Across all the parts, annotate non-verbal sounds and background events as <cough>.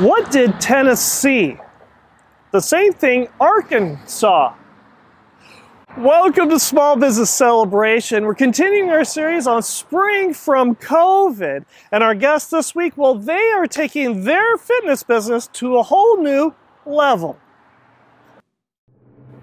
What did Tennessee? The same thing Arkansas. Welcome to Small Business Celebration. We're continuing our series on spring from COVID. And our guests this week, well, they are taking their fitness business to a whole new level.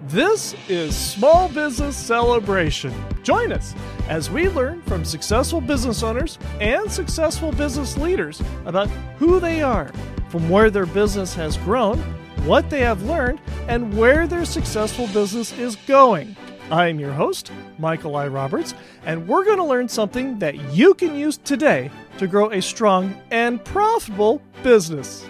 This is Small Business Celebration. Join us as we learn from successful business owners and successful business leaders about who they are, from where their business has grown, what they have learned, and where their successful business is going. I'm your host, Michael I. Roberts, and we're going to learn something that you can use today to grow a strong and profitable business.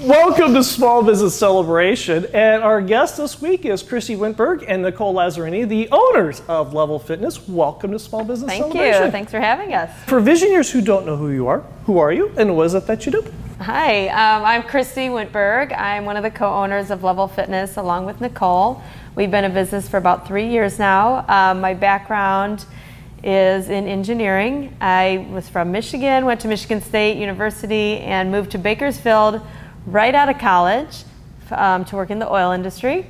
Welcome to Small Business Celebration, and our guest this week is Christy Wintberg and Nicole Lazzarini, the owners of Level Fitness. Welcome to Small Business Celebration. Thank Celebration. you. Thanks for having us. For visioneers who don't know who you are, who are you, and what is it that you do? Hi, um, I'm Christy Wintberg. I'm one of the co-owners of Level Fitness along with Nicole. We've been a business for about three years now. Um, my background is in engineering. I was from Michigan, went to Michigan State University, and moved to Bakersfield right out of college um, to work in the oil industry.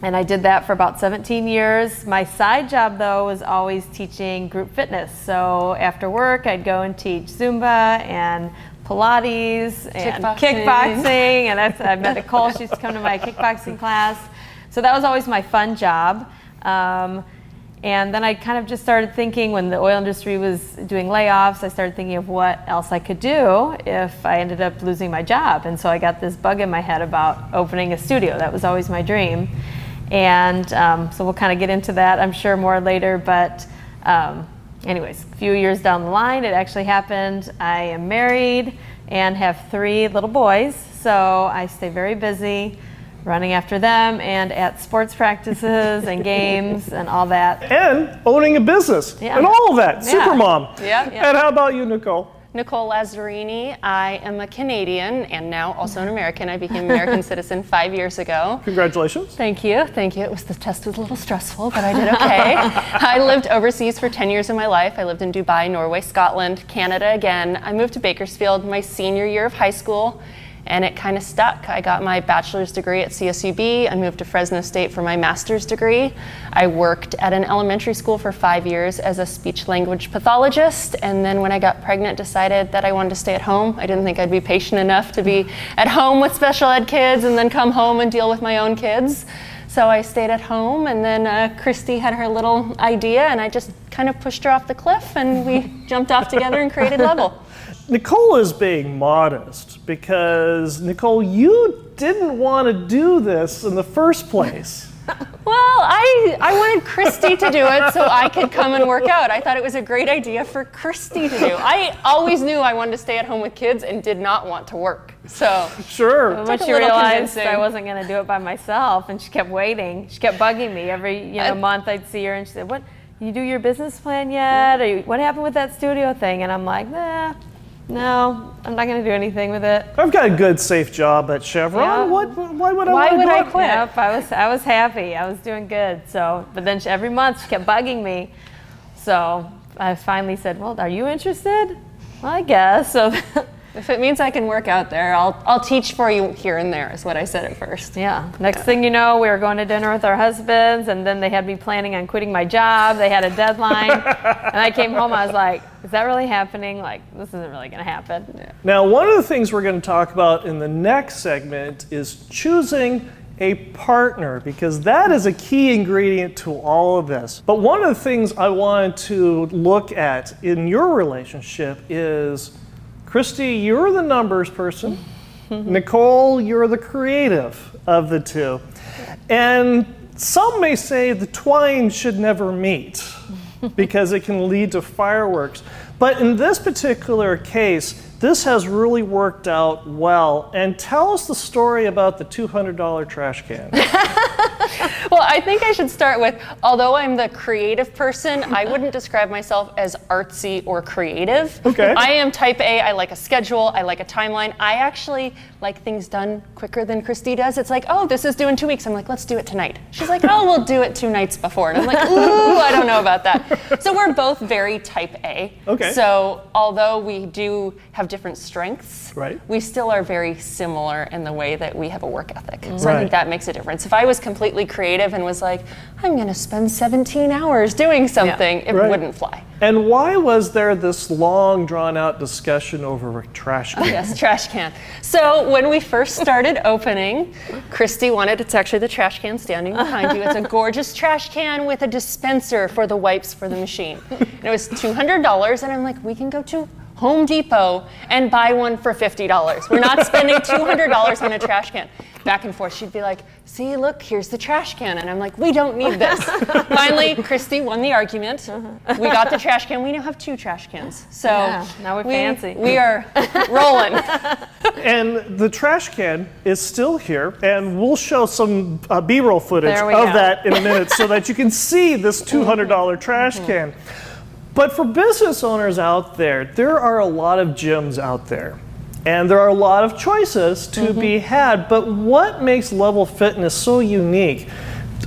And I did that for about 17 years. My side job, though, was always teaching group fitness. So after work, I'd go and teach Zumba and Pilates and Kickboxing. kickboxing. And that's, I met <laughs> Nicole. She used to come to my kickboxing class. So that was always my fun job. Um, and then I kind of just started thinking when the oil industry was doing layoffs, I started thinking of what else I could do if I ended up losing my job. And so I got this bug in my head about opening a studio. That was always my dream. And um, so we'll kind of get into that, I'm sure, more later. But, um, anyways, a few years down the line, it actually happened. I am married and have three little boys. So I stay very busy running after them and at sports practices and <laughs> games and all that. And owning a business Yeah. and all of that. Yeah. Super mom. Yeah. Yeah. And how about you, Nicole? Nicole Lazzarini. I am a Canadian and now also an American. I became an American <laughs> citizen five years ago. Congratulations. Thank you, thank you. It was the test was a little stressful, but I did okay. <laughs> I lived overseas for 10 years of my life. I lived in Dubai, Norway, Scotland, Canada again. I moved to Bakersfield my senior year of high school, and it kind of stuck. I got my bachelor's degree at CSUB. I moved to Fresno State for my master's degree. I worked at an elementary school for five years as a speech language pathologist, and then when I got pregnant, decided that I wanted to stay at home. I didn't think I'd be patient enough to be at home with special ed kids and then come home and deal with my own kids. So I stayed at home, and then uh, Christy had her little idea, and I just kind of pushed her off the cliff, and we <laughs> jumped off together and created Level. Nicole is being modest because, Nicole, you didn't want to do this in the first place. <laughs> Well, I, I wanted Christy to do it so I could come and work out. I thought it was a great idea for Christy to do. I always knew I wanted to stay at home with kids and did not want to work. So Sure. Once a she realized convincing. I wasn't going to do it by myself, and she kept waiting. She kept bugging me every you know I- month. I'd see her, and she said, "What? You do your business plan yet? Or you, what happened with that studio thing?" And I'm like, "Nah, no, I'm not going to do anything with it." I've got a good, safe job at Chevron. Yeah. What, why would I Why would I quit? Yep, I was I was happy. I was doing good. So, but then she, every month she kept bugging me. So I finally said, "Well, are you interested?" Well, I guess. <laughs> So. If it means I can work out there, I'll, I'll teach for you here and there, is what I said at first. Yeah. Next thing you know, we were going to dinner with our husbands, and then they had me planning on quitting my job. They had a deadline, <laughs> and I came home. I was like, "Is that really happening? Like, this isn't really going to happen." Now, one of the things we're going to talk about in the next segment is choosing a partner because that is a key ingredient to all of this. But one of the things I wanted to look at in your relationship is Christy, you're the numbers person. Nicole, you're the creative of the two. And some may say the twine should never meet because it can lead to fireworks. But in this particular case, this has really worked out well. And tell us the story about the $200 trash can. Well, <laughs> Well, I think I should start with although I'm the creative person, I wouldn't describe myself as artsy or creative. Okay. I am type A. I like a schedule, I like a timeline. I actually like things done quicker than Christy does. It's like, oh, this is due in two weeks. I'm like, let's do it tonight. She's like, oh, we'll do it two nights before. And I'm like, ooh, I don't know about that. So we're both very type A. Okay. So although we do have different strengths, Right. we still are very similar in the way that we have a work ethic. So I think that makes a difference. If I was completely creative and was like, I'm going to spend 17 hours doing something, it Right. wouldn't fly. And why was there this long, drawn out discussion over a trash can? Yes, trash can. So when we first started <laughs> opening, Christy wanted, it's actually the trash can standing behind you. It's a gorgeous trash can with a dispenser for the wipes for the machine. And it was $200, and I'm like, we can go to Home Depot and buy one for $50. We're not spending $200 <laughs> on a trash can. Back and forth, she'd be like, see, look, here's the trash can. And I'm like, we don't need this. <laughs> Finally, Christy won the argument. Uh-huh. We got the trash can. We now have two trash cans. So Yeah, now we're we- fancy. We are rolling. <laughs> And the trash can is still here, and we'll show some uh, B-roll footage of go. that in a minute so that you can see this mm-hmm. $200 trash mm-hmm. can. But for business owners out there, there are a lot of gyms out there. And there are a lot of choices to mm-hmm. be had, but what makes Level Fitness so unique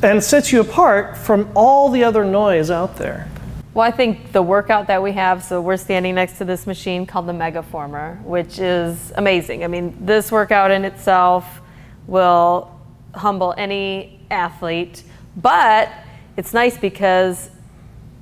and sets you apart from all the other noise out there? Well, I think the workout that we have, so we're standing next to this machine called the Megaformer, which is amazing. I mean, this workout in itself will humble any athlete, but it's nice because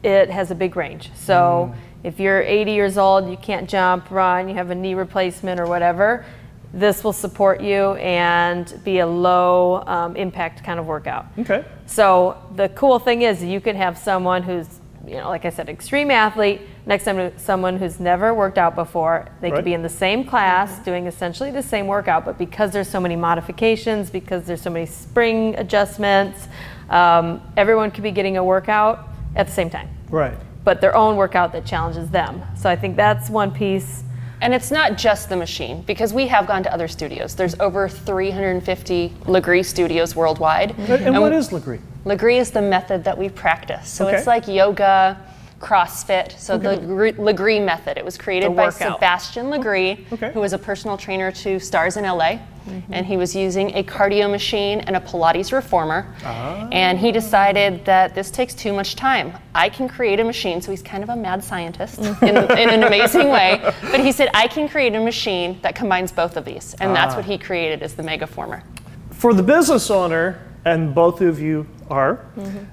it has a big range. So if you're 80 years old, you can't jump, run, you have a knee replacement or whatever, this will support you and be a low um, impact kind of workout. Okay. So the cool thing is you can have someone who's, you know, like I said, extreme athlete next to someone who's never worked out before. They Right. could be in the same class doing essentially the same workout, but because there's so many modifications, because there's so many spring adjustments, um, everyone could be getting a workout at the same time, Right. but their own workout that challenges them. So I think that's one piece. And it's not just the machine, because we have gone to other studios. There's over 350 Lagree studios worldwide. And, and what is Lagree? Lagree is the method that we practice. So Okay. it's like yoga, CrossFit. So the Lagree- method. It was created by. Sebastian Lagree, Okay. who was a personal trainer to stars in LA. Mm-hmm. And he was using a cardio machine and a Pilates reformer. Ah. And he decided that this takes too much time. I can create a machine. So he's kind of a mad scientist mm-hmm. in, in an amazing <laughs> way. But he said, I can create a machine that combines both of these. And that's ah. what he created as the Megaformer. For the business owner, and both of you are, mm-hmm.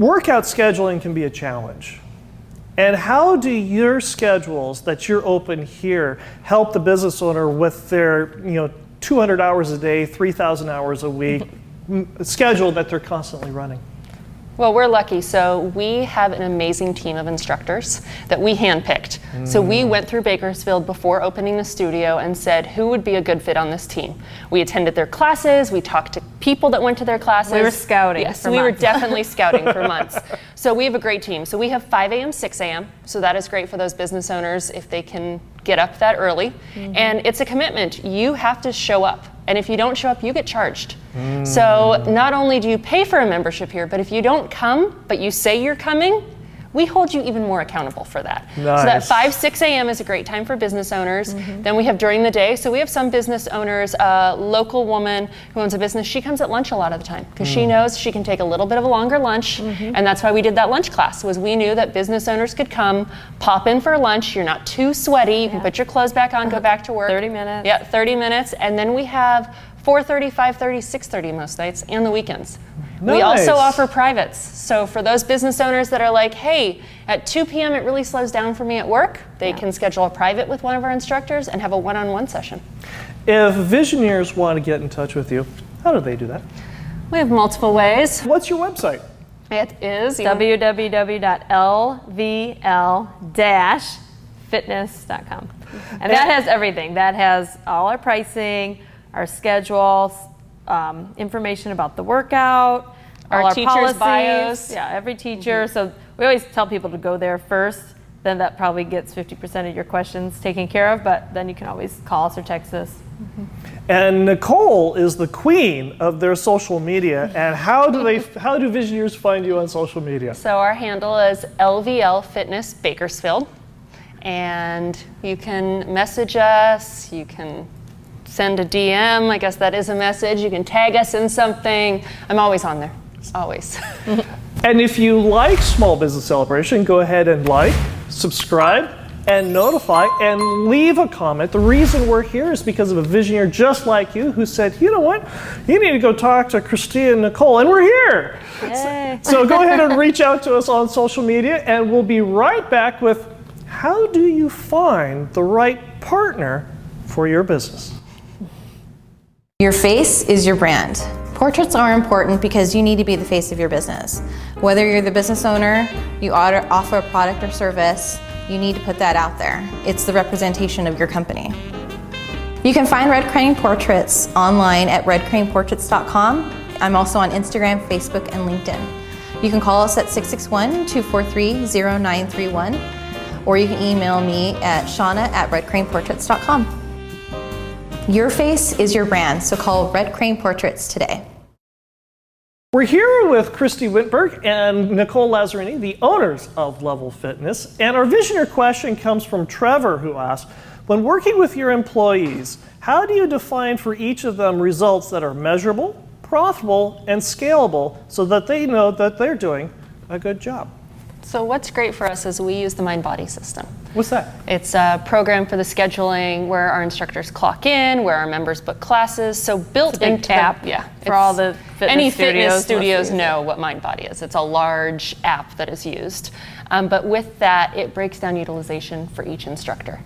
workout scheduling can be a challenge. And how do your schedules that you're open here help the business owner with their, you know, 200 hours a day, 3,000 hours a week schedule that they're constantly running? Well, we're lucky. So we have an amazing team of instructors that we handpicked. So we mm. went through Bakersfield before opening the studio and said who would be a good fit on this team. We attended their classes. We talked to people that went to their classes. We were scouting Yes, for we were definitely <laughs> scouting for months. So we have a great team. So we have 5 a.m., 6 a.m. So that is great for those business owners if they can get up that early. Mm-hmm. And it's a commitment. You have to show up. And if you don't show up, you get charged. So not only do you pay for a membership here, but if you don't come, but you say you're coming, we hold you even more accountable for that. So that 5, 6 a.m. is a great time for business owners. Mm-hmm. Then we have during the day. So we have some business owners, a local woman who owns a business, she comes at lunch a lot of the time because she mm. knows she can take a little bit of a longer lunch. Mm-hmm. And that's why we did that lunch class was we knew that business owners could come, pop in for lunch. You're not too sweaty. You can put your clothes back on, go uh-huh. back to work. 30 minutes. Yeah, 30 minutes. And then we have 4.30, 5.30, 6.30 most nights and the weekends. We also offer privates. So for those business owners that are like, hey, at 2 p.m. it really slows down for me at work, they can schedule a private with one of our instructors and have a one-on-one session. If visioneers want to get in touch with you, how do they do that? We have multiple ways. What's your website? It is www.lvl-fitness.com. And that has everything. That has all our pricing, our schedules, um, information about the workout, Our all our teachers' policies. bios. Mm-hmm. Yeah, every teacher. So we always tell people to go there first. Then that probably gets 50% of your questions taken care of, but then you can always call us or text us. And Nicole is the queen of their social media. And how do they <laughs> how do visioneers find you on social media? So our handle is LVL Fitness Bakersfield. And you can message us, you can send a DM, I guess that is a message. You can tag us in something. I'm always on there. Always. <laughs> And if you like Small Business Celebration, go ahead and like, subscribe, and notify and leave a comment. The reason we're here is because of a visioneer just like you who said, you know what, you need to go talk to Christine and Nicole, and we're here. Yay. So go <laughs> ahead and reach out to us on social media, and we'll be right back with how do you find the right partner for your business? Your face is your brand. Portraits are important because you need to be the face of your business. Whether you're the business owner, you offer a product or service, you need to put that out there. It's the representation of your company. You can find Red Crane Portraits online at redcraneportraits.com. I'm also on Instagram, Facebook, and LinkedIn. You can call us at 661 243 0931, or you can email me at shauna at redcraneportraits.com. Your face is your brand, so call Red Crane Portraits today. We're here with Christy Wintberg and Nicole Lazzarini, the owners of Level Fitness. And our visioneer question comes from Trevor, who asks When working with your employees, how do you define for each of them results that are measurable, profitable, and scalable so that they know that they're doing a good job? so, what's great for us is we use the MindBody system. What's that? It's a program for the scheduling where our instructors clock in, where our members book classes. So built big into the- app yeah, for all the fitness any studios fitness must studios know what MindBody is. It's a large app that is used, um, but with that, it breaks down utilization for each instructor.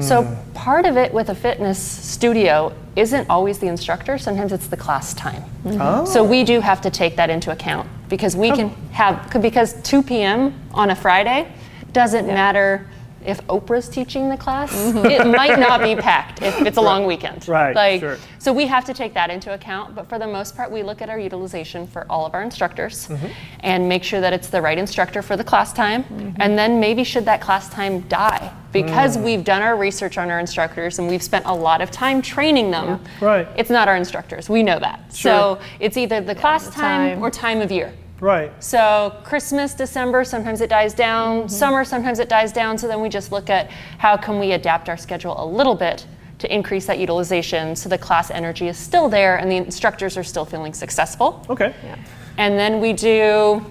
So part of it with a fitness studio isn't always the instructor. Sometimes it's the class time. Oh. So we do have to take that into account because we can have because 2 p.m. on a Friday doesn't matter if Oprah's teaching the class. It might not be packed if it's a long weekend. Right, Like sure. so we have to take that into account, but for the most part we look at our utilization for all of our instructors Mm-hmm. and make sure that it's the right instructor for the class time. And then maybe should that class time die because Mm. we've done our research on our instructors and we've spent a lot of time training them. Right. It's not our instructors. We know that. Sure. So it's either the class the time, time. or time of year. Right. So Christmas, December, sometimes it dies down. Mm-hmm. Summer, sometimes it dies down. So then we just look at how can we adapt our schedule a little bit to increase that utilization so the class energy is still there and the instructors are still feeling successful. Okay. Yeah. And then we do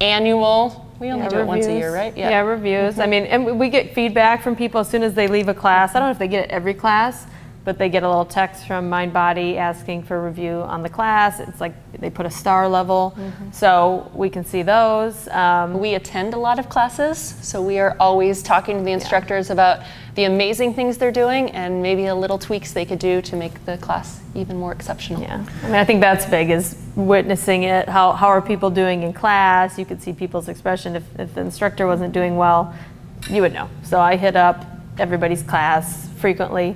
annual. We only Yeah, do it once a year, right? Yeah, yeah reviews. I mm-hmm. mean, and we- we get feedback from people as soon as they leave a class. I don't know if they get it every class, but they get a little text from MindBody asking for review on the class. It's like they put a star level, so we can see those. Um, We attend a lot of classes, so we are always talking to the instructors about the amazing things they're doing and maybe a little tweaks they could do to make the class even more exceptional. Yeah, I mean, I think that's big is witnessing it. How, how are people doing in class? You could see people's expression. If, if the instructor wasn't doing well, you would know. So I hit up everybody's class frequently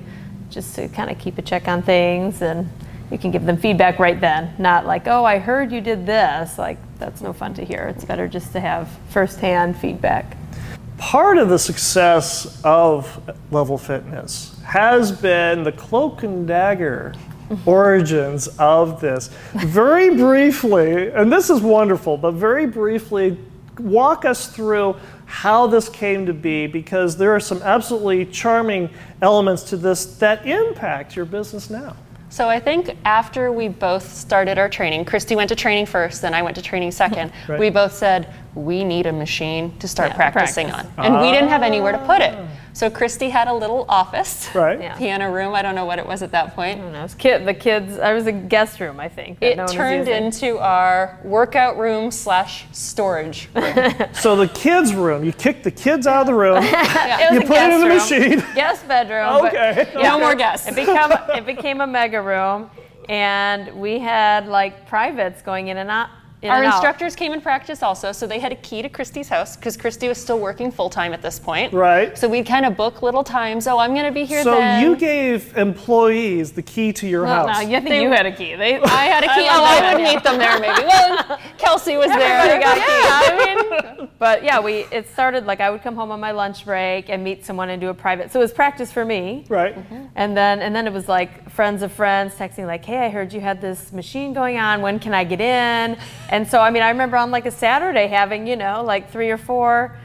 just to kind of keep a check on things and you can give them feedback right then. Not like, oh, I heard you did this. Like, that's no fun to hear. It's better just to have firsthand feedback. Part of the success of Level Fitness has been the cloak and dagger <laughs> origins of this. Very briefly, and this is wonderful, but very briefly, walk us through how this came to be because there are some absolutely charming elements to this that impact your business now. So I think after we both started our training, Christy went to training first, then I went to training <laughs> second. Right. We both said we need a machine to start Yeah, practicing practice. on, and we didn't have anywhere to put it. Ah. So Christy had a little office, Right? Yeah. piano room. I don't know what it was at that point. I don't know. It was kid, the kids, I was a guest room, I think. It no turned into our workout room slash storage <laughs> room. So the kids' room, you kick the kids out of the room, <laughs> It was you put it in the room, machine. <laughs> Guest bedroom. Okay. yeah, No more guests. It became it became a mega room, and we had like privates going in and out. In Our and out. instructors came and practiced also, so they had a key to Christy's house because Christy was still working full time at this point. Right. So we'd kind of book little times. Oh, I'm going to be here So then. you gave employees the key to your Well, house. no, you think you had a key. They, <laughs> I had a key. <laughs> love oh, I would meet them there maybe. Well, <laughs> Kelsey was there. Everybody got yeah, I mean, but yeah, we it started like I would come home on my lunch break and meet someone and do a private. So it was practice for me. Right. Mm-hmm. And then and then it was like friends of friends texting like, "Hey, I heard you had this machine going on. When can I get in?" And so, I mean, I remember on like a Saturday having, you know, like three or four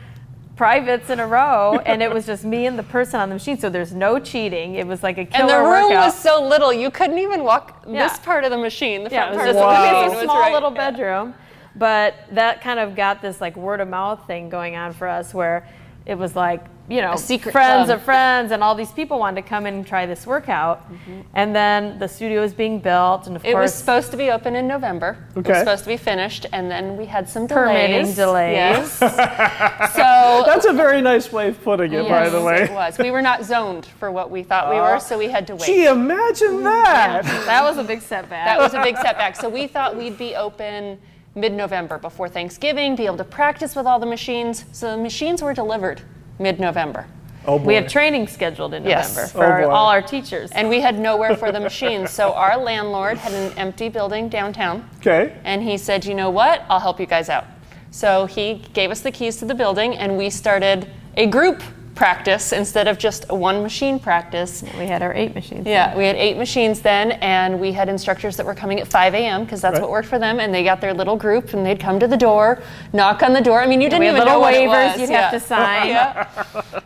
privates in a row, <laughs> and it was just me and the person on the machine. So there's no cheating. It was like a killer And the room workout. was so little, you couldn't even walk Yeah. this part of the machine. The yeah, front part just of the it was a small right- little yeah. bedroom. But that kind of got this like word of mouth thing going on for us where it was like, you know, secret friends club. of friends and all these people wanted to come in and try this workout. And then the studio was being built and of Mm-hmm. It was supposed to be open in November. It Okay. was supposed to be finished, and then we had some permitting delays. delays. Yes. <laughs> so That's a very nice way of putting it, by yes, the it way. was. We were not zoned for what we thought we were, so we had to wait. Gee, imagine that. that was a big setback. That was a big setback. So we thought we'd be open mid-November before Thanksgiving, be able to practice with all the machines. So the machines were delivered mid-November. Oh boy. we have training scheduled in Yes. November Oh, for our- boy. all our teachers. And we had nowhere for the machines. So our landlord had an empty building downtown. okay. And he said, you know what? I'll help you guys out. So he gave us the keys to the building, and we started a group practice instead of just one machine practice. we had our eight machines. Yeah, we had eight machines then, and we had instructors that were coming at 5 a.m. because that's Right. what worked for them. And they got their little group, and they'd come to the door, knock on the door. I mean, you didn't we had even little know what it waivers was. you'd yeah. have to <laughs> sign. Yeah.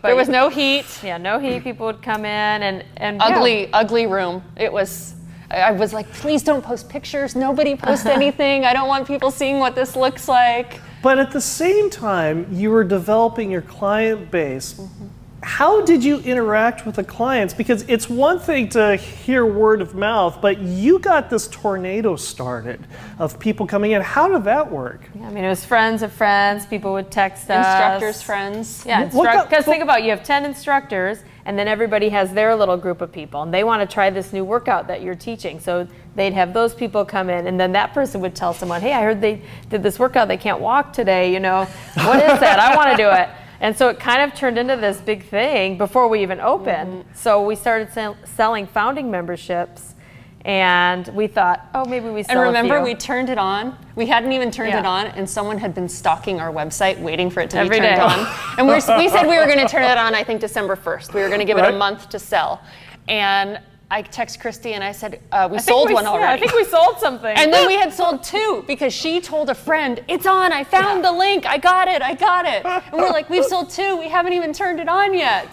there was no heat. Yeah, no heat. People would come in and and yeah. Ugly, ugly room. It was. I I was like, please don't post pictures. Nobody post <laughs> anything. I don't want people seeing what this looks like. But at the same time, you were developing your client base. Mm-hmm. How did you interact with the clients? Because it's one thing to hear word of mouth, but you got this tornado started of people coming in. How did that work? I mean, it was friends of friends. People would text us. Instructors, friends. Yeah, What got- because think about it, you have 10 instructors, and then everybody has their little group of people, and they want to try this new workout that you're teaching. So they'd have those people come in, and then that person would tell someone, hey, I heard they did this workout, they can't walk today, you know, what is that? I want to do it. <laughs> And so it kind of turned into this big thing before we even opened. Mm-hmm. So we started sell- selling founding memberships, and we thought, oh, maybe we sell And remember, we turned it on. We hadn't even turned Yeah. it on, and someone had been stalking our website, waiting for it to Every be turned day. on. And we're, we said we were going to turn it on. I think December first. We were going to give it a month to sell. And I text Christy and I said, uh, "We I sold we- one yeah, I think we sold something. and then we had sold two because she told a friend, "It's on. I found the link. I got it. I got it." And we're like, "We've sold two. We haven't even turned it on yet."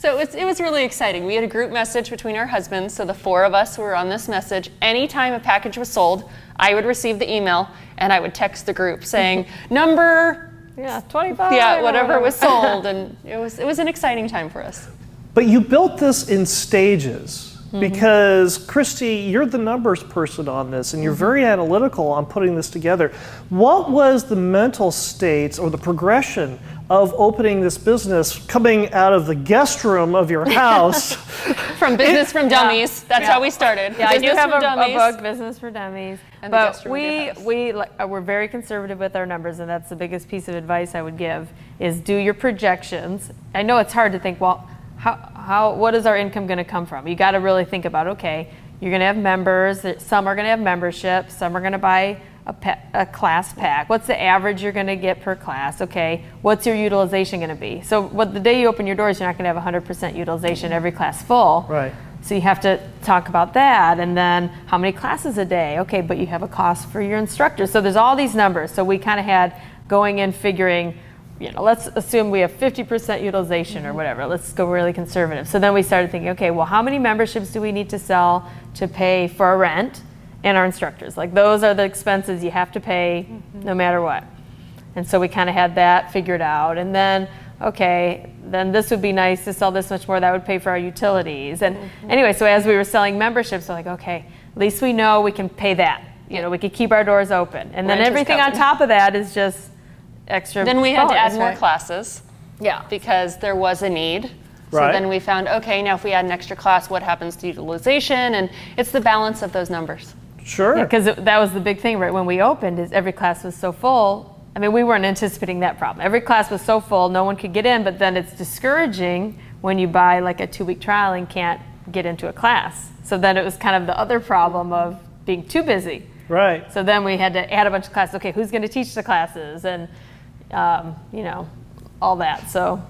So it was, it was really exciting. We had a group message between our husbands, so the four of us were on this message. Anytime a package was sold, I would receive the email and I would text the group saying, <laughs> "Number, yeah, 25. yeah, or whatever was sold," and it was it was an exciting time for us. But you built this in stages Mm-hmm. because, Christy, you're the numbers person on this and you're Mm-hmm. very analytical on putting this together. What was the mental states or the progression of opening this business coming out of the guest room of your house? <laughs> From business from dummies. That's Yeah. how we started. Yeah, I do business have a, from a dummies. book, Business for Dummies. And but guest room of your we we like, uh, we're very conservative with our numbers, and that's the biggest piece of advice I would give is do your projections. I know it's hard to think. Well, how how what is our income going to come from? You got to really think about. Okay, you're going to have members. Some are going to have memberships. Some are going to buy a, pa- a class pack. What's the average you're going to get per class? Okay, what's your utilization going to be? So, what the day you open your doors, you're not going to have 100% utilization every class full. Right. So you have to talk about that, and then how many classes a day? Okay, but you have a cost for your instructor. So there's all these numbers. So we kind of had going in figuring, you know, let's assume we have 50% utilization or whatever. Let's go really conservative. So then we started thinking, okay, well, how many memberships do we need to sell to pay for our rent and our instructors? Like those are the expenses you have to pay no matter what. And so we kind of had that figured out. And then, okay, then this would be nice to sell this much more. That would pay for our utilities. And anyway, so as we were selling memberships, we're like, okay, at least we know we can pay that. You know, we could keep our doors open. And then Rent everything on top of that is just extra. Then we had to add more right? classes. Yeah. because there was a need. So Right. then we found, okay, now if we add an extra class, what happens to utilization? And it's the balance of those numbers. Sure. Because that was the big thing, right? When we opened, is every class was so full. I mean, we weren't anticipating that problem. Every class was so full, no one could get in. But then it's discouraging when you buy like a two-week trial and can't get into a class. So then it was kind of the other problem of being too busy. right. So then we had to add a bunch of classes. Okay, who's going to teach the classes, and um, you know, all that. So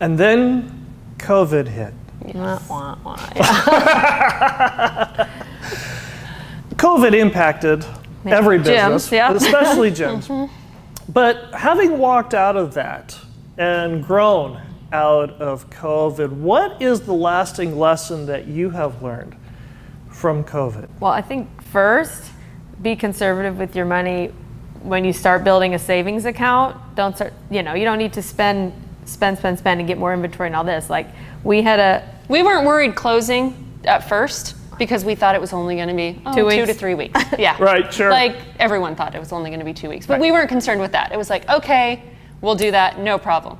And then COVID hit. Wah, wah, wah. Yeah. <laughs> COVID impacted every Gyms, business, yeah. but especially <laughs> gyms. But having walked out of that and grown out of COVID, what is the lasting lesson that you have learned from COVID? Well, I think first, be conservative with your money. When you start building a savings account, don't start. You know, you don't need to spend, spend, spend, spend, and get more inventory and all this. Like we had a We weren't worried closing at first because we thought it was only going to be oh, Two two weeks. to three weeks. <laughs> Yeah. Right, sure. Like everyone thought it was only going to be two weeks, but we weren't concerned with that. It was like, okay, we'll do that, no problem.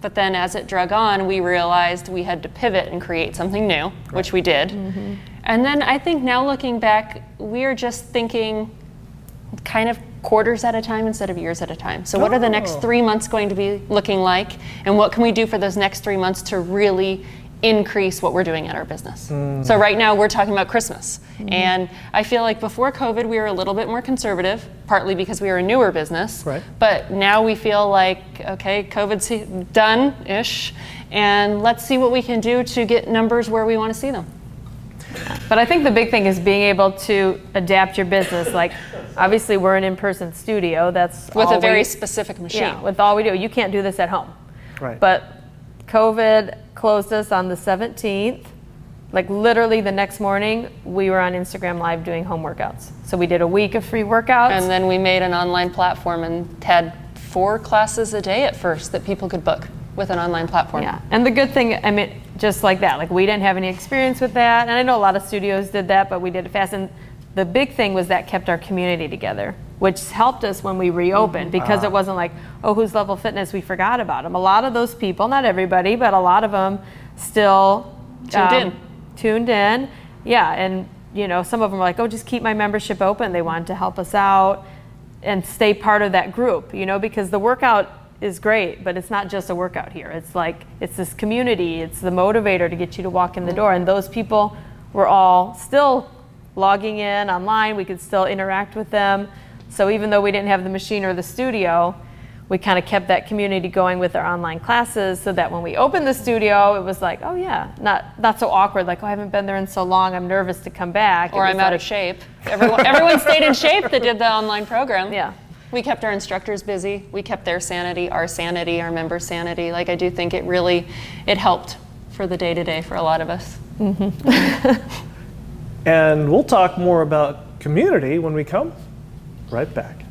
But then as it drug on, we realized we had to pivot and create something new, which we did. Mm-hmm. And then I think now looking back, we are just thinking kind of quarters at a time instead of years at a time. So, what are the next Oh. three months going to be looking like? And what can we do for those next three months to really increase what we're doing at our business? So, mm. right now we're talking about Christmas. Mm-hmm. And I feel like before COVID, we were a little bit more conservative, partly because we were a newer business. Right. But now we feel like, okay, COVID's done ish. And let's see what we can do to get numbers where we want to see them. But I think the big thing is being able to adapt your business. Like, obviously, we're an in-person studio. That's With all a very we, specific machine. yeah. With all we do, you can't do this at home. Right. But COVID closed us on the 17th. Like literally the next morning, we were on Instagram Live doing home workouts. So we did a week of free workouts. And then we made an online platform and had four classes a day at first that people could book with an online platform. Yeah, and the good thing, I mean, just like that, like we didn't have any experience with that, and I know a lot of studios did that, but we did it fast. And the big thing was that kept our community together, which helped us when we reopened because it wasn't like, oh, who's Level Fitness? We forgot about them. A lot of those people, not everybody, but a lot of them still um, Tuned in. Tuned in, yeah, and you know, some of them were like, oh, just keep my membership open. They wanted to help us out and stay part of that group, you know, because the workout is great, but it's not just a workout here. It's like it's this community, it's the motivator to get you to walk in the mm-hmm. door. And those people were all still logging in online. We could still interact with them. So even though we didn't have the machine or the studio, we kind of kept that community going with our online classes so that when we opened the studio, it was like, oh yeah, not not so awkward, like, oh, I haven't been there in so long, I'm nervous to come back. Or I'm out like- of shape. <laughs> Everyone, everyone stayed in shape that did the online program. Yeah. We kept our instructors busy. We kept their sanity, our sanity, our members' sanity. Like I do think it really, it helped for the day to day for a lot of us. Mm-hmm. <laughs> And we'll talk more about community when we come right back.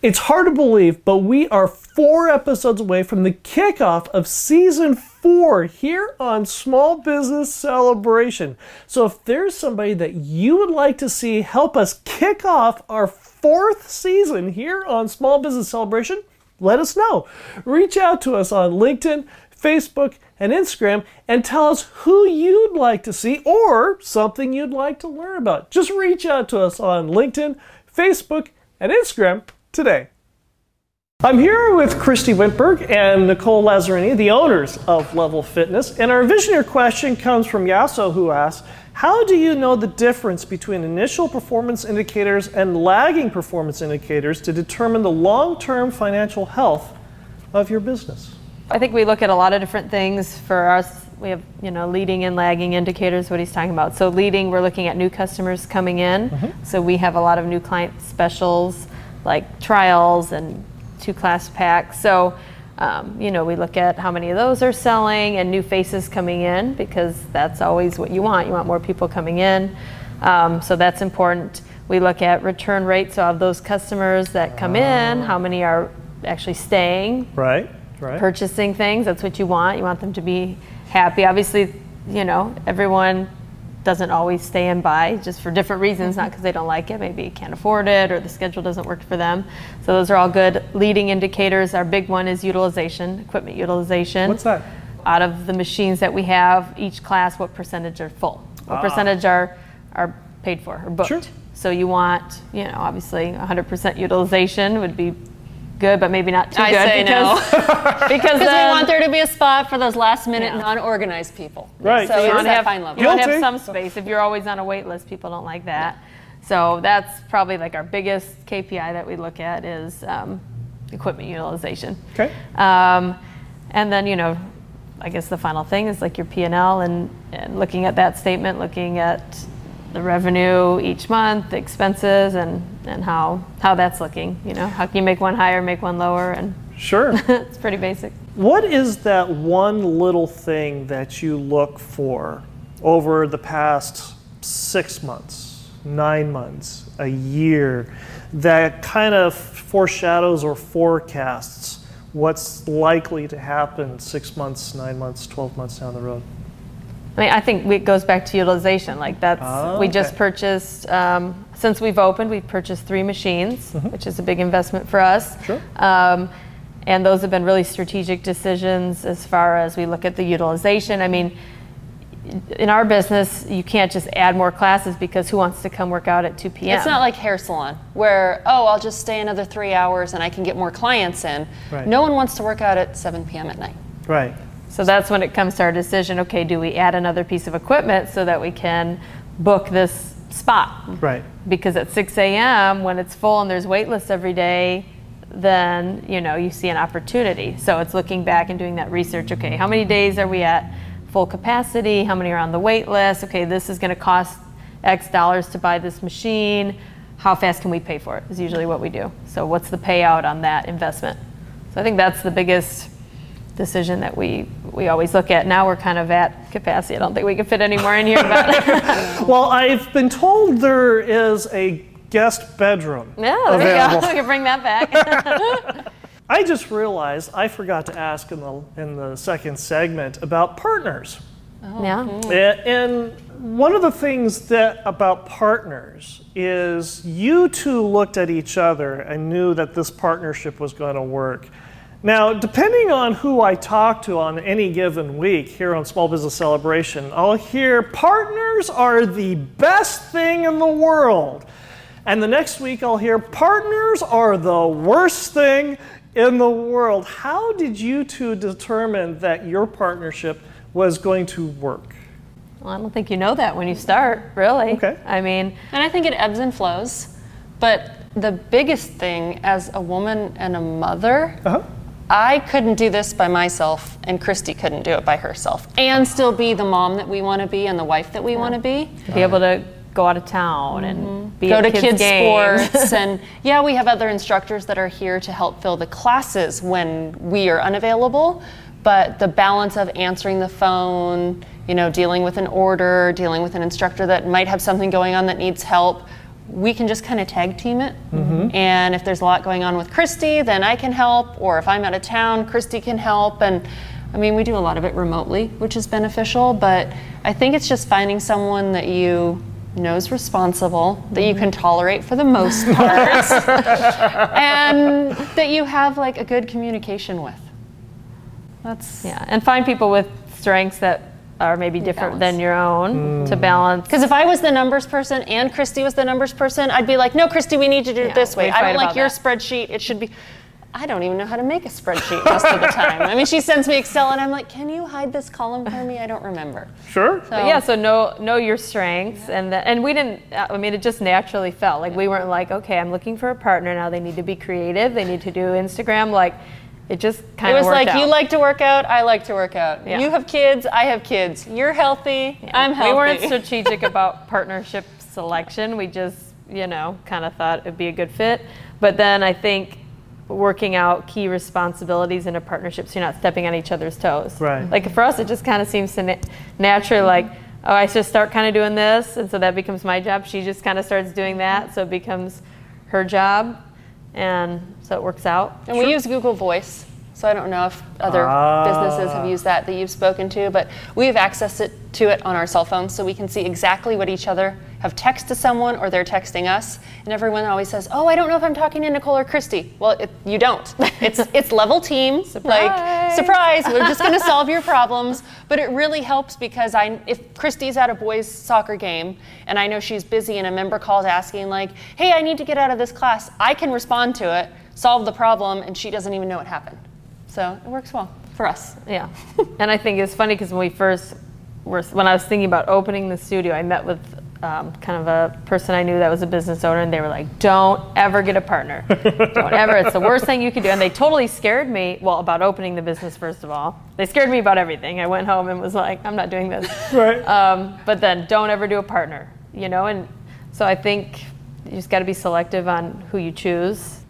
It's hard to believe, but we are four episodes away from the kickoff of season four here on Small Business Celebration. So, if there's somebody that you would like to see help us kick off our fourth season here on Small Business Celebration, let us know. Reach out to us on LinkedIn, Facebook, and Instagram and tell us who you'd like to see or something you'd like to learn about. Just reach out to us on LinkedIn, Facebook, and Instagram today. I'm here with Christy Wintberg and Nicole Lazzarini, the owners of Level Fitness. And our visioneer question comes from Yasso, who asks How do you know the difference between initial performance indicators and lagging performance indicators to determine the long term financial health of your business? I think we look at a lot of different things for us. We have, you know, leading and lagging indicators, what he's talking about. So, leading, we're looking at new customers coming in. Mm-hmm. So, we have a lot of new client specials like trials and two class packs. So, um, you know, we look at how many of those are selling and new faces coming in because that's always what you want. You want more people coming in. Um, so, that's important. We look at return rates so of those customers that come in, how many are actually staying Right? Right? purchasing things. That's what you want. You want them to be happy. Obviously, you know, everyone doesn't always stay and buy just for different reasons, not mm-hmm. because they don't like it. Maybe can't afford it or the schedule doesn't work for them. So those are all good leading indicators. Our big one is utilization, equipment utilization. What's that? Out of the machines that we have, each class, what percentage are full? What ah. percentage are are paid for or booked? Sure. So you want, you know, obviously 100% utilization would be good, but maybe not too I good say no. because <laughs> because Because we want there to be a spot for those last minute Yeah. non-organized people. Right. So So you want to have, fine level. you want to have some space. If you're always on a wait list, people don't like that. So that's probably like our biggest KPI that we look at is um, equipment utilization. Okay. Um, and then you know, I guess the final thing is like your P and L and, and looking at that statement, looking at the revenue each month, the expenses, and and how how that's looking. You know, how can you make one higher, make one lower, and Sure. <laughs> it's pretty basic. What is that one little thing that you look for over the past six months, nine months, a year, that kind of foreshadows or forecasts what's likely to happen six months, nine months, 12 months down the road? I mean, I think it goes back to utilization. Like that's Oh, we just okay. purchased um, since we've opened, we've purchased three machines, which is a big investment for us. Mm-hmm. Sure. Um, and those have been really strategic decisions as far as we look at the utilization. I mean, in our business, you can't just add more classes because who wants to come work out at 2 p.m. It's not like hair salon where, oh, I'll just stay another three hours and I can get more clients in. Right. No one wants to work out at 7 p.m. at night. Right. So that's when it comes to our decision. Okay, do we add another piece of equipment so that we can book this spot? Right. because at 6 a.m. when it's full and there's wait lists every day then you know you see an opportunity so it's looking back and doing that research okay how many days are we at full capacity how many are on the wait list okay this is going to cost x dollars to buy this machine how fast can we pay for it is usually what we do so what's the payout on that investment so i think that's the biggest decision that we we always look at now we're kind of at capacity i don't think we can fit any more in here <laughs> Well, I've been told there is a guest bedroom Yeah, there we go. We can bring that back. <laughs> I just realized I forgot to ask in the in the second segment about partners. Oh, yeah. A- And one of the things that about partners is you two looked at each other and knew that this partnership was going to work. Now, depending on who I talk to on any given week here on Small Business Celebration, I'll hear partners are the best thing in the world. And the next week I'll hear partners are the worst thing in the world. How did you two determine that your partnership was going to work? Well, I don't think you know that when you start, really. Okay. I mean, And I think it ebbs and flows. But the biggest thing as a woman and a mother, Uh-huh. I couldn't do this by myself, and Christy couldn't do it by herself, and still be the mom that we want to be and the wife that we want to be. to be able to go out of town and mm-hmm. be Go at to kids, kids, sports, <laughs> and yeah, we have other instructors that are here to help fill the classes when we are unavailable. But the balance of answering the phone, you know, dealing with an order, dealing with an instructor that might have something going on that needs help, we can just kind of tag team it. Mm-hmm. And if there's a lot going on with Christy, then I can help. Or if I'm out of town, Christy can help. And I mean, we do a lot of it remotely, which is beneficial. But I think it's just finding someone that you knows responsible, that you mm-hmm. can tolerate for the most <laughs> part, and that you have like a good communication with. That's yeah, and find people with strengths that are maybe different balance. than your own to balance. Because if I was the numbers person and Christy was the numbers person, I'd be like, no, Christy, we need to do it Yeah, this way. I fight don't like your that. spreadsheet. It should be. I don't even know how to make a spreadsheet most of the time. I mean, she sends me Excel and I'm like, can you hide this column for me? I don't remember. Sure. So, yeah, so know know your strengths, and the, and we didn't. uh, I mean, it just naturally felt like we weren't like, okay, I'm looking for a partner now. They need to be creative. They need to do Instagram. Like, it just kind of was worked like out. you like to work out, I like to work out. Yeah. You have kids, I have kids. You're healthy, I'm healthy. We weren't strategic <laughs> about partnership selection. We just, you know, kind of thought it'd be a good fit. But then I think working out key responsibilities in a partnership so you're not stepping on each other's toes. Right. Like for us, it just kind of seems to na- naturally like, oh, I just start kind of doing this, and so that becomes my job. She just kind of starts doing that, so it becomes her job, and so it works out. And we use Google Voice, so I don't know if other Ah. businesses have used that that you've spoken to, but we have access it, to it on our cell phones so we can see exactly what each other have texted to someone or they're texting us. And everyone always says, "Oh, I don't know if I'm talking to Nicole or Christy." Well, it, you don't. <laughs> It's it's level team. Like Surprise. surprise, we're just going <laughs> to solve your problems. But it really helps because I if Christy's at a boys soccer game and I know she's busy and a member calls asking like, "Hey, I need to get out of this class." I can respond to it, solve the problem, and she doesn't even know what happened. So it works well for us. Yeah, and I think it's funny because when we first were, when I was thinking about opening the studio, I met with um, kind of a person I knew that was a business owner, and they were like, "Don't ever get a partner. Don't ever. It's the worst thing you could do." And they totally scared me. Well, about opening the business first of all, they scared me about everything. I went home and was like, "I'm not doing this." <laughs> Right. Um, but then, don't ever do a partner. You know, and so I think you just got to be selective on who you choose.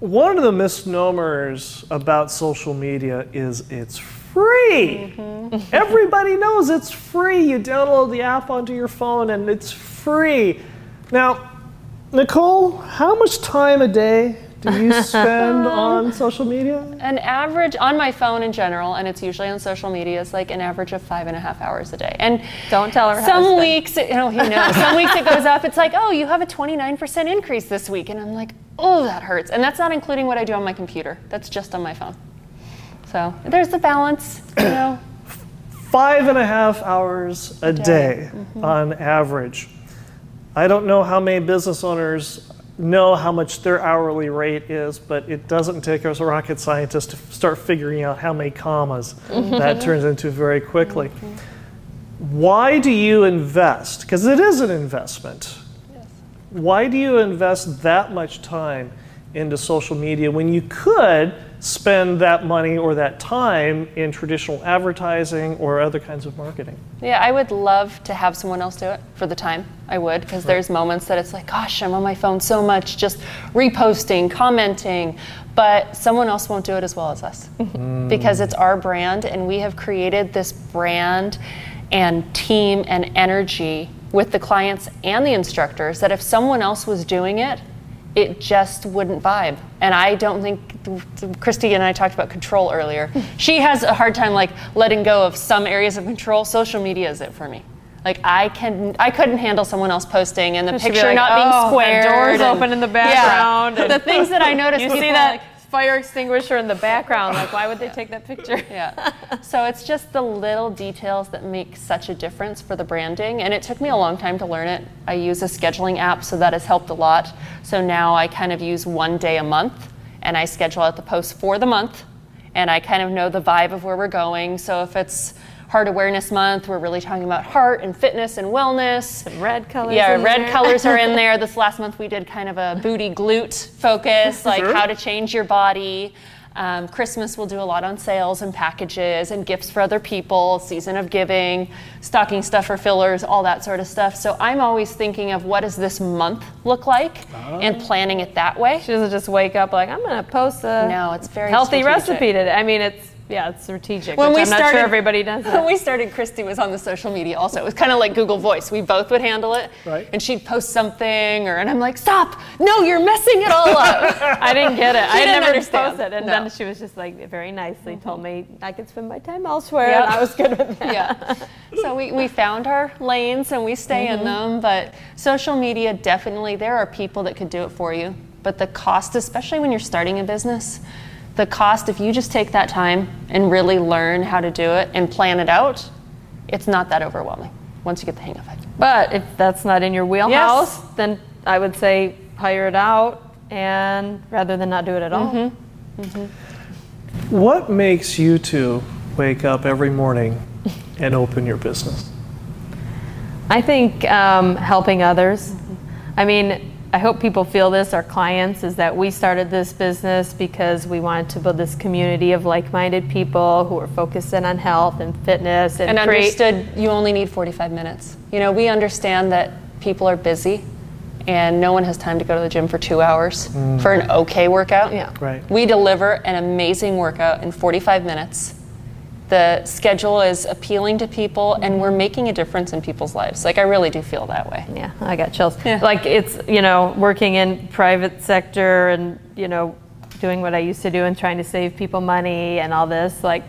One of the misnomers about social media is it's free. Mm-hmm. Everybody knows it's free. You download the app onto your phone and it's free. Now, Nicole, how much time a day do you <laughs> spend on social media? An average on my phone in general, and it's usually on social media, is like an average of five and a half hours a day. And Don't tell her. some husband. weeks, you know, he knows. Some weeks it goes up. It's like, oh, you have a 29% increase this week, and I'm like, oh, that hurts. And that's not including what I do on my computer. That's just on my phone. So there's the balance, you <coughs> know. Five and a half hours a day mm-hmm. on average. I don't know how many business owners know how much their hourly rate is, but it doesn't take us rocket scientists to start figuring out how many commas mm-hmm. that turns into very quickly. Mm-hmm. Why do you invest? Because it is an investment. Why do you invest that much time into social media when you could spend that money or that time in traditional advertising or other kinds of marketing? Yeah, I would love to have someone else do it for the time. I would, because there's moments that it's like, gosh, I'm on my phone so much, just reposting, commenting, but someone else won't do it as well as us mm-hmm. because it's our brand and we have created this brand and team and energy with the clients and the instructors that if someone else was doing it, it just wouldn't vibe. And I don't think Christy and I talked about control earlier. <laughs> she has a hard time like letting go of some areas of control. Social media is it for me. Like I can, I couldn't handle someone else posting and the She'd be picture like, not "Oh, being the squared. door's and- open in the Yeah. background and- the things that I <laughs> noticed. You see that like, fire extinguisher in the background. Like, why would they take that picture? yeah. <laughs> So it's just the little details that make such a difference for the branding. And it took me a long time to learn it. I use a scheduling app, so that has helped a lot. So now I kind of use one day a month and I schedule out the posts for the month and I kind of know the vibe of where we're going. So if it's Heart Awareness Month, we're really talking about heart and fitness and wellness. Red colors. Yeah, red there. colors are in <laughs> there. This last month we did kind of a booty glute focus, like Sure. how to change your body. Um, Christmas we'll do a lot on sales and packages and gifts for other people, season of giving, stocking stuffer fillers, all that sort of stuff. So I'm always thinking of what does this month look like and planning it that way. She doesn't just wake up like I'm gonna post a No, it's very healthy strategic. recipe today. I mean, it's yeah, it's strategic. When which we I'm not started- sure everybody does it. <laughs> When we started, Christy was on the social media also. It was kind of like Google Voice. We both would handle it. Right. And she'd post something, or and I'm like, stop! No, you're messing it all up. <laughs> I didn't get it. <laughs> I didn't never understand. posted, and No. Mm-hmm. then she was just like very nicely told me I could spend my time elsewhere, Yep. and I was good with that. yeah. So we, we found our lanes and we stay Mm-hmm. in them, but social media definitely, there are people that could do it for you. But the cost, especially when you're starting a business, the cost, if you just take that time and really learn how to do it and plan it out, it's not that overwhelming once you get the hang of it. But if that's not in your wheelhouse, then I would say hire it out, and rather than not do it at all. Mm-hmm. What makes you two wake up every morning <laughs> and open your business? I think um, helping others. I mean, I hope people feel this, our clients, is that we started this business because we wanted to build this community of like minded people who are focused in on health and fitness and, and create. understood you only need 45 minutes. You know, we understand that people are busy and no one has time to go to the gym for two hours mm. for an okay workout. Yeah. Right. We deliver an amazing workout in 45 minutes. The schedule is appealing to people and we're making a difference in people's lives. Like, I really do feel that way. Yeah, I got chills. Yeah. Like it's, you know, working in private sector and, you know, doing what I used to do and trying to save people money and all this, like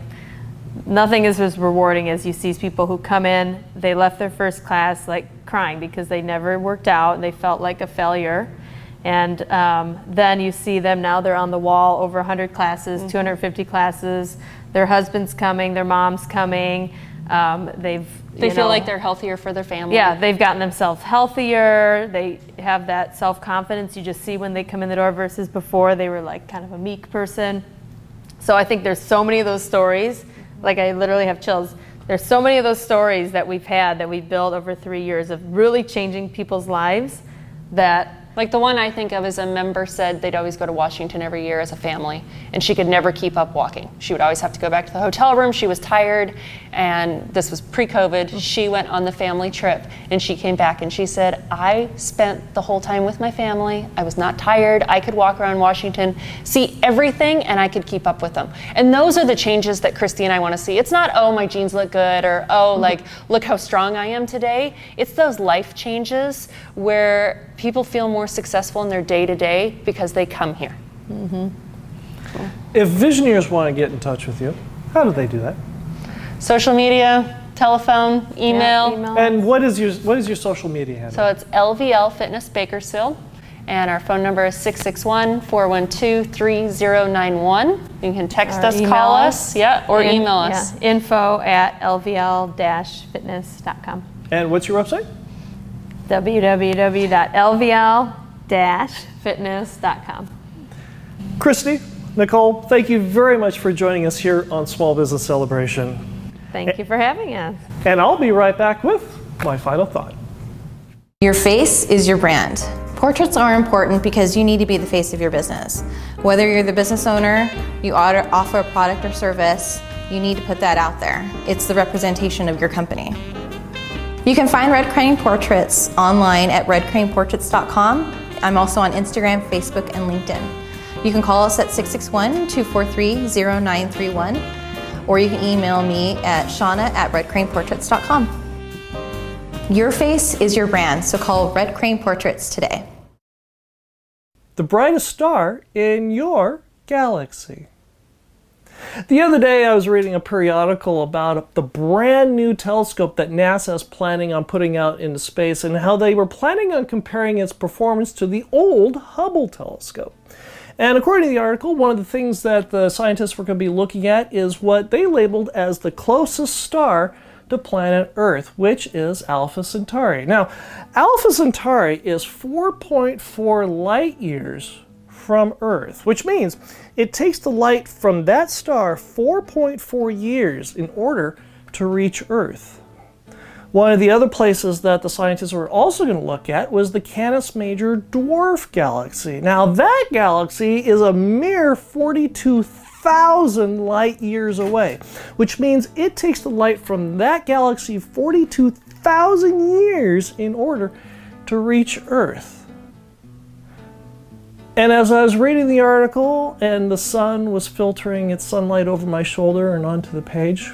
nothing is as rewarding as you see people who come in, they left their first class like crying because they never worked out and they felt like a failure. And um, then you see them now they're on the wall over 100 classes, 250 classes. Their husband's coming, their mom's coming. Um, they've They feel know, like they're healthier for their family. yeah, they've gotten themselves healthier. They have that self confidence you just see when they come in the door versus before they were like kind of a meek person. So I think there's so many of those stories. Like I literally have chills there's so many of those stories that we've had that we've built over three years of really changing people's lives that Like the one I think of is a member said they'd always go to Washington every year as a family, and she could never keep up walking. She would always have to go back to the hotel room. She was tired, and this was pre COVID. Mm. She went on the family trip, and she came back and she said, I spent the whole time with my family. I was not tired. I could walk around Washington, see everything, and I could keep up with them. And those are the changes that Christy and I want to see. It's not, oh, my jeans look good, or oh, mm-hmm. like, look how strong I am today. It's those life changes where people feel more successful in their day to day because they come here. If visioneers want to get in touch with you, how do they do that? Social media, telephone, email. Yeah, email. And what is your what is your social media handle? So it's LVL Fitness Bakersfield. And our phone number is 661 412 3091. You can text Or us, call us. us, yeah, or In- email us. yeah, info at lvl-fitness.com. and what's your website? www.lvl-fitness.com. Christy, Nicole, thank you very much for joining us here on Small Business Celebration. Thank you for having us. And I'll be right back with my final thought. Your face is your brand. Portraits are important because you need to be the face of your business. Whether you're the business owner, you offer a product or service, you need to put that out there. It's the representation of your company. You can find Red Crane Portraits online at redcraneportraits.com. I'm also on Instagram, Facebook, and LinkedIn. You can call us at 661 243 0931, or you can email me at shauna at redcraneportraits.com. Your face is your brand, so call Red Crane Portraits today. The brightest star in your galaxy. The other day, I was reading a periodical about the brand new telescope that NASA is planning on putting out into space and how they were planning on comparing its performance to the old Hubble telescope. And according to the article, one of the things that the scientists were going to be looking at is what they labeled as the closest star to planet Earth, which is Alpha Centauri. Now, Alpha Centauri is 4.4 light years from Earth, which means it takes the light from that star 4.4 years in order to reach Earth. One of the other places that the scientists were also going to look at was the Canis Major dwarf galaxy. Now, that galaxy is a mere 42,000 light years away, which means it takes the light from that galaxy 42,000 years in order to reach Earth. And as I was reading the article and the sun was filtering its sunlight over my shoulder and onto the page,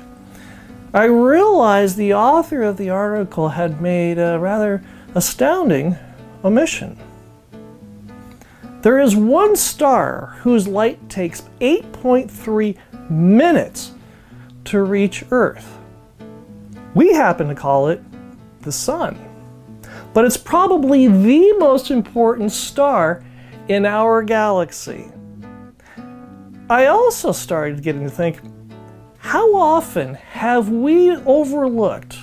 I realized the author of the article had made a rather astounding omission. There is one star whose light takes 8.3 minutes to reach Earth. We happen to call it the Sun. But it's probably the most important star in our galaxy. I also started getting to think how often have we overlooked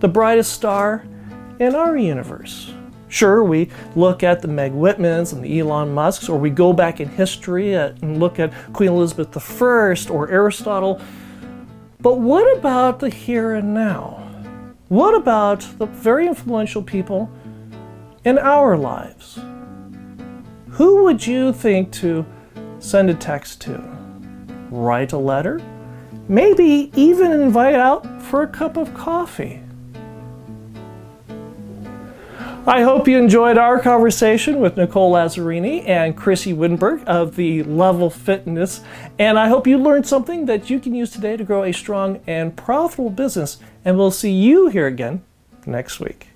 the brightest star in our universe? Sure, we look at the Meg Whitmans and the Elon Musks, or we go back in history and look at Queen Elizabeth I or Aristotle. But what about the here and now? What about the very influential people in our lives? Who would you think to send a text to? Write a letter? Maybe even invite out for a cup of coffee. I hope you enjoyed our conversation with Nicole Lazzarini and Chrissy Winberg of the Level Fitness, and I hope you learned something that you can use today to grow a strong and profitable business. And we'll see you here again next week.